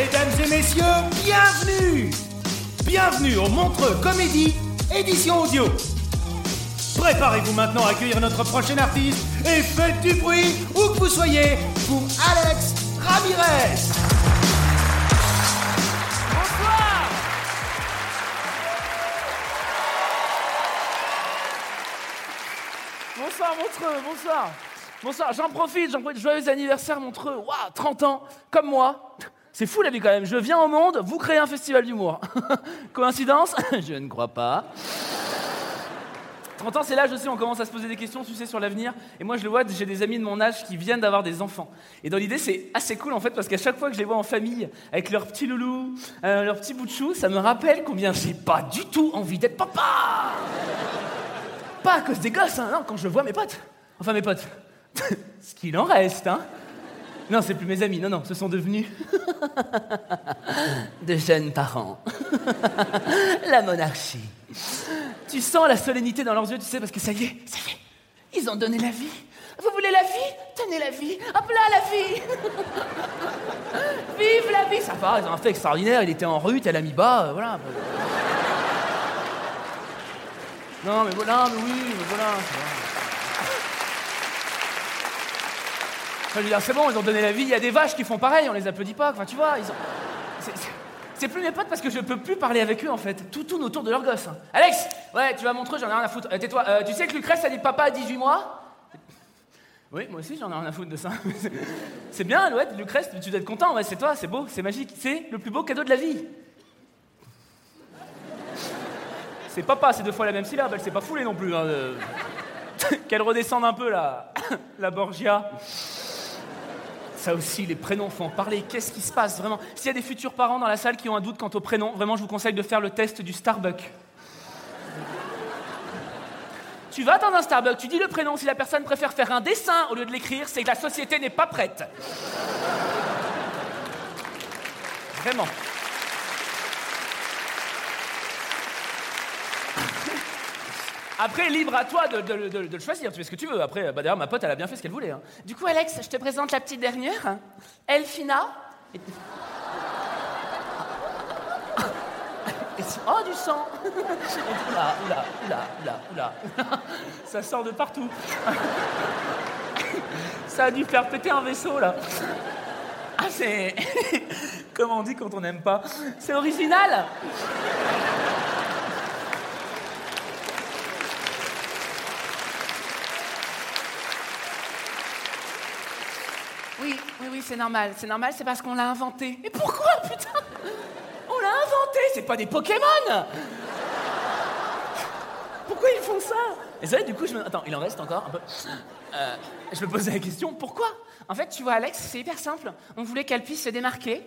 Mesdames et messieurs, bienvenue Bienvenue au Montreux Comédie, édition audio. Préparez-vous maintenant à accueillir notre prochain artiste et faites du bruit où que vous soyez pour Alex Ramirez. Bonsoir Bonsoir Montreux, bonsoir. Bonsoir, j'en profite, j'en profite. Joyeux anniversaire Montreux. Waouh, 30 ans, comme moi. C'est fou la vie quand même. Je viens au monde, vous créez un festival d'humour. Coïncidence? Je ne crois pas. 30 ans, c'est l'âge aussi, on commence à se poser des questions, tu sais, sur l'avenir. Et moi, je le vois, j'ai des amis de mon âge qui viennent d'avoir des enfants. Et dans l'idée, c'est assez cool en fait, parce qu'à chaque fois que je les vois en famille, avec leur petit loulou, euh, leur petit bout de chou, ça me rappelle combien j'ai pas du tout envie d'être papa Pas à cause des gosses, hein, non, quand je vois mes potes. Enfin, mes potes. Ce qu'il en reste, hein. Non, c'est plus mes amis, non, non, ce sont devenus de jeunes parents. la monarchie. Tu sens la solennité dans leurs yeux, tu sais, parce que ça y est, ça y est, ils ont donné la vie. Vous voulez la vie? Tenez la vie. Hop là, la vie Vive la vie Ça va, ils ont un fait extraordinaire, il était en rue, tel ami bas, euh, voilà. Non, mais voilà, mais oui, mais voilà. ça va. Je c'est bon, ils ont donné la vie. Il y a des vaches qui font pareil, on les applaudit pas. Enfin, tu vois, ils ont. c'est- plus mes potes parce que je peux plus parler avec eux en fait. Tout tourne autour de leur gosse. hein. Alex Ouais, tu vas montrer, j'en ai rien à foutre. Euh, Tais-toi. Euh, tu sais que Lucrèce a dit papa à 18 mois? Oui, moi aussi j'en ai rien à foutre de ça. C'est- bien, Alouette, Lucrèce, tu dois être content. Ouais, c'est toi, c'est beau, c'est magique. C'est le plus beau cadeau de la vie. C'est papa, c'est deux fois la même syllabe, elle s'est pas foulée non plus. hein, euh. Qu'elle redescende un peu la, la Borgia. Ça aussi, les prénoms font en parler. Qu'est-ce qui se passe vraiment? S'il y a des futurs parents dans la salle qui ont un doute quant au prénom, vraiment, je vous conseille de faire le test du Starbucks. Tu vas dans un Starbucks, tu dis le prénom. Si la personne préfère faire un dessin au lieu de l'écrire, c'est que la société n'est pas prête. Vraiment. Après, libre à toi de, de- de- de le choisir, tu fais ce que tu veux. Après, bah, d'ailleurs, ma pote, elle a bien fait ce qu'elle voulait. hein. Du coup, Alex, je te présente la petite dernière. Elfina. Et- Et si- Oh, du sang Oula, oula, oula, oula, oula. Ça sort de partout. Ça a dû faire péter un vaisseau, là. Ah, c'est... Comment on dit quand on n'aime pas? C'est original Oui, oui, oui, c'est normal. C'est normal, c'est parce qu'on l'a inventé. Mais pourquoi, putain? On l'a inventé, c'est pas des Pokémon Pourquoi ils font ça? Et ça, du coup, je me... Attends, il en reste encore un peu. Euh, je me posais la question, pourquoi? En fait, tu vois, Alex, c'est hyper simple. On voulait qu'elle puisse se démarquer.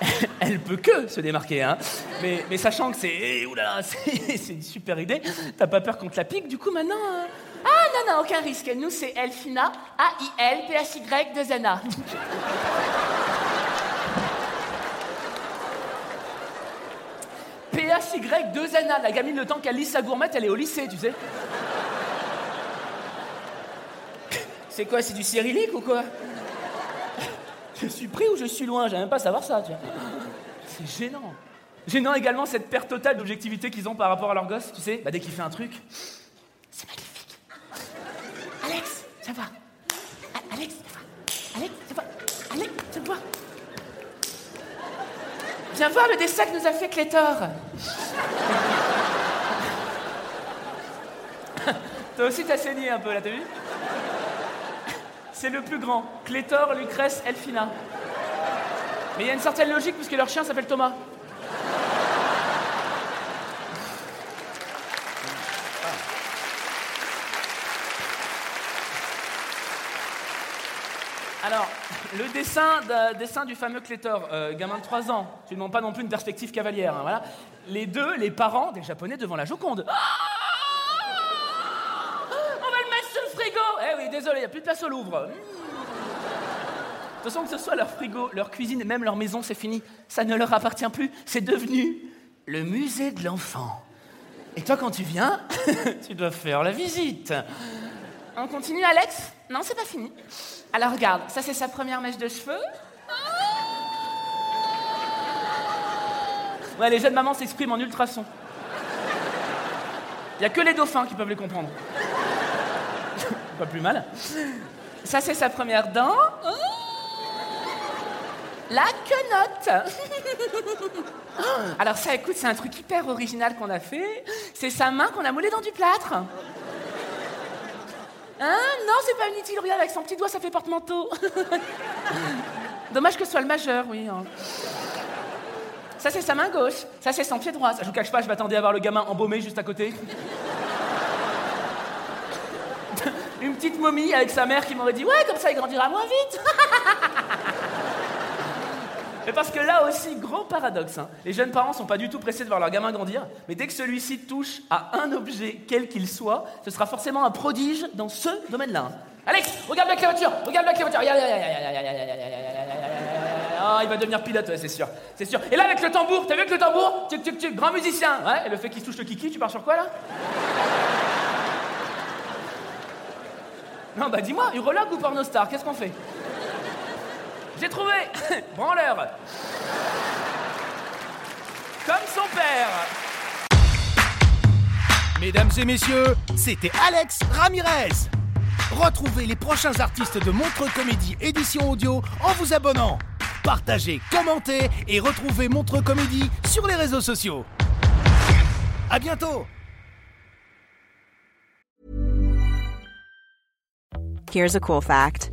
Elle peut que se démarquer, hein. Mais, mais sachant que c'est... eh, oulala, c'est c'est une super idée. T'as pas peur qu'on te la pique, du coup, maintenant... Ah, non, non, aucun risque. Nous, c'est Elfina, A-I-L, P-H-Y, 2 N-A. P-H-Y, 2 N-A. La gamine, le temps qu'elle lise sa gourmette, elle est au lycée, tu sais. C'est quoi, c'est du cyrillique ou quoi? Je suis pris ou je suis loin? J'aime pas savoir ça, tu vois. C'est gênant. Gênant également cette perte totale d'objectivité qu'ils ont par rapport à leur gosse, tu sais, bah, dès qu'il fait un truc. C'est magnifique. Ça va. Alex, ça va. Alex, ça va. Alex, ça va. Viens voir le dessin que nous a fait Clétor. Toi aussi, t'as saigné un peu là, t'as vu? C'est le plus grand. Clétor, Lucrèce, Elfina. Mais il y a une certaine logique puisque leur chien s'appelle Thomas. Alors, le dessin, de- dessin du fameux Clétor, euh, gamin de 3 ans, tu ne demandes pas non plus une perspective cavalière. hein, voilà. Les deux, les parents des Japonais devant la Joconde. Ah On va le mettre sur le frigo Eh oui, désolé, il n'y a plus de place au Louvre. De toute façon, que ce soit leur frigo, leur cuisine même leur maison, c'est fini. Ça ne leur appartient plus. C'est devenu le musée de l'enfant. Et toi, quand tu viens, tu dois faire la visite. On continue, Alex? Non, c'est pas fini. Alors regarde, ça c'est sa première mèche de cheveux. Ouais, les jeunes mamans s'expriment en ultrasons. Il n'y a que les dauphins qui peuvent les comprendre. pas plus mal. Ça c'est sa première dent. La quenotte. Alors ça, écoute, c'est un truc hyper original qu'on a fait. C'est sa main qu'on a moulée dans du plâtre. Hein? Non, c'est pas inutile, regarde, avec son petit doigt, ça fait porte-manteau. Dommage que ce soit le majeur, oui. hein. Ça, c'est sa main gauche. Ça, c'est son pied droit. Ça, je vous cache pas, je m'attendais à voir le gamin embaumé juste à côté. Une petite momie avec sa mère qui m'aurait dit Ouais, comme ça, il grandira moins vite. Mais parce que là aussi, gros paradoxe, hein. les jeunes parents sont pas du tout pressés de voir leur gamin grandir, mais dès que celui-ci touche à un objet, quel qu'il soit, ce sera forcément un prodige dans ce domaine-là. hein. Alex, regarde la regarde la voiture, regarde. Ah, il va devenir pilote, c'est sûr, c'est sûr. Et là, avec le tambour, t'as vu avec le tambour Tuc, tuc, tuc, grand musicien. Ouais, et le fait qu'il touche le kiki, tu pars sur quoi là Non, bah dis-moi, urologue ou pornostar, qu'est-ce qu'on fait J'ai trouvé Branleur Comme son père Mesdames et messieurs, c'était Alex Ramirez. Retrouvez les prochains artistes de Montre Comédie édition audio en vous abonnant. Partagez, commentez et retrouvez Montre Comédie sur les réseaux sociaux. À bientôt Here's a cool fact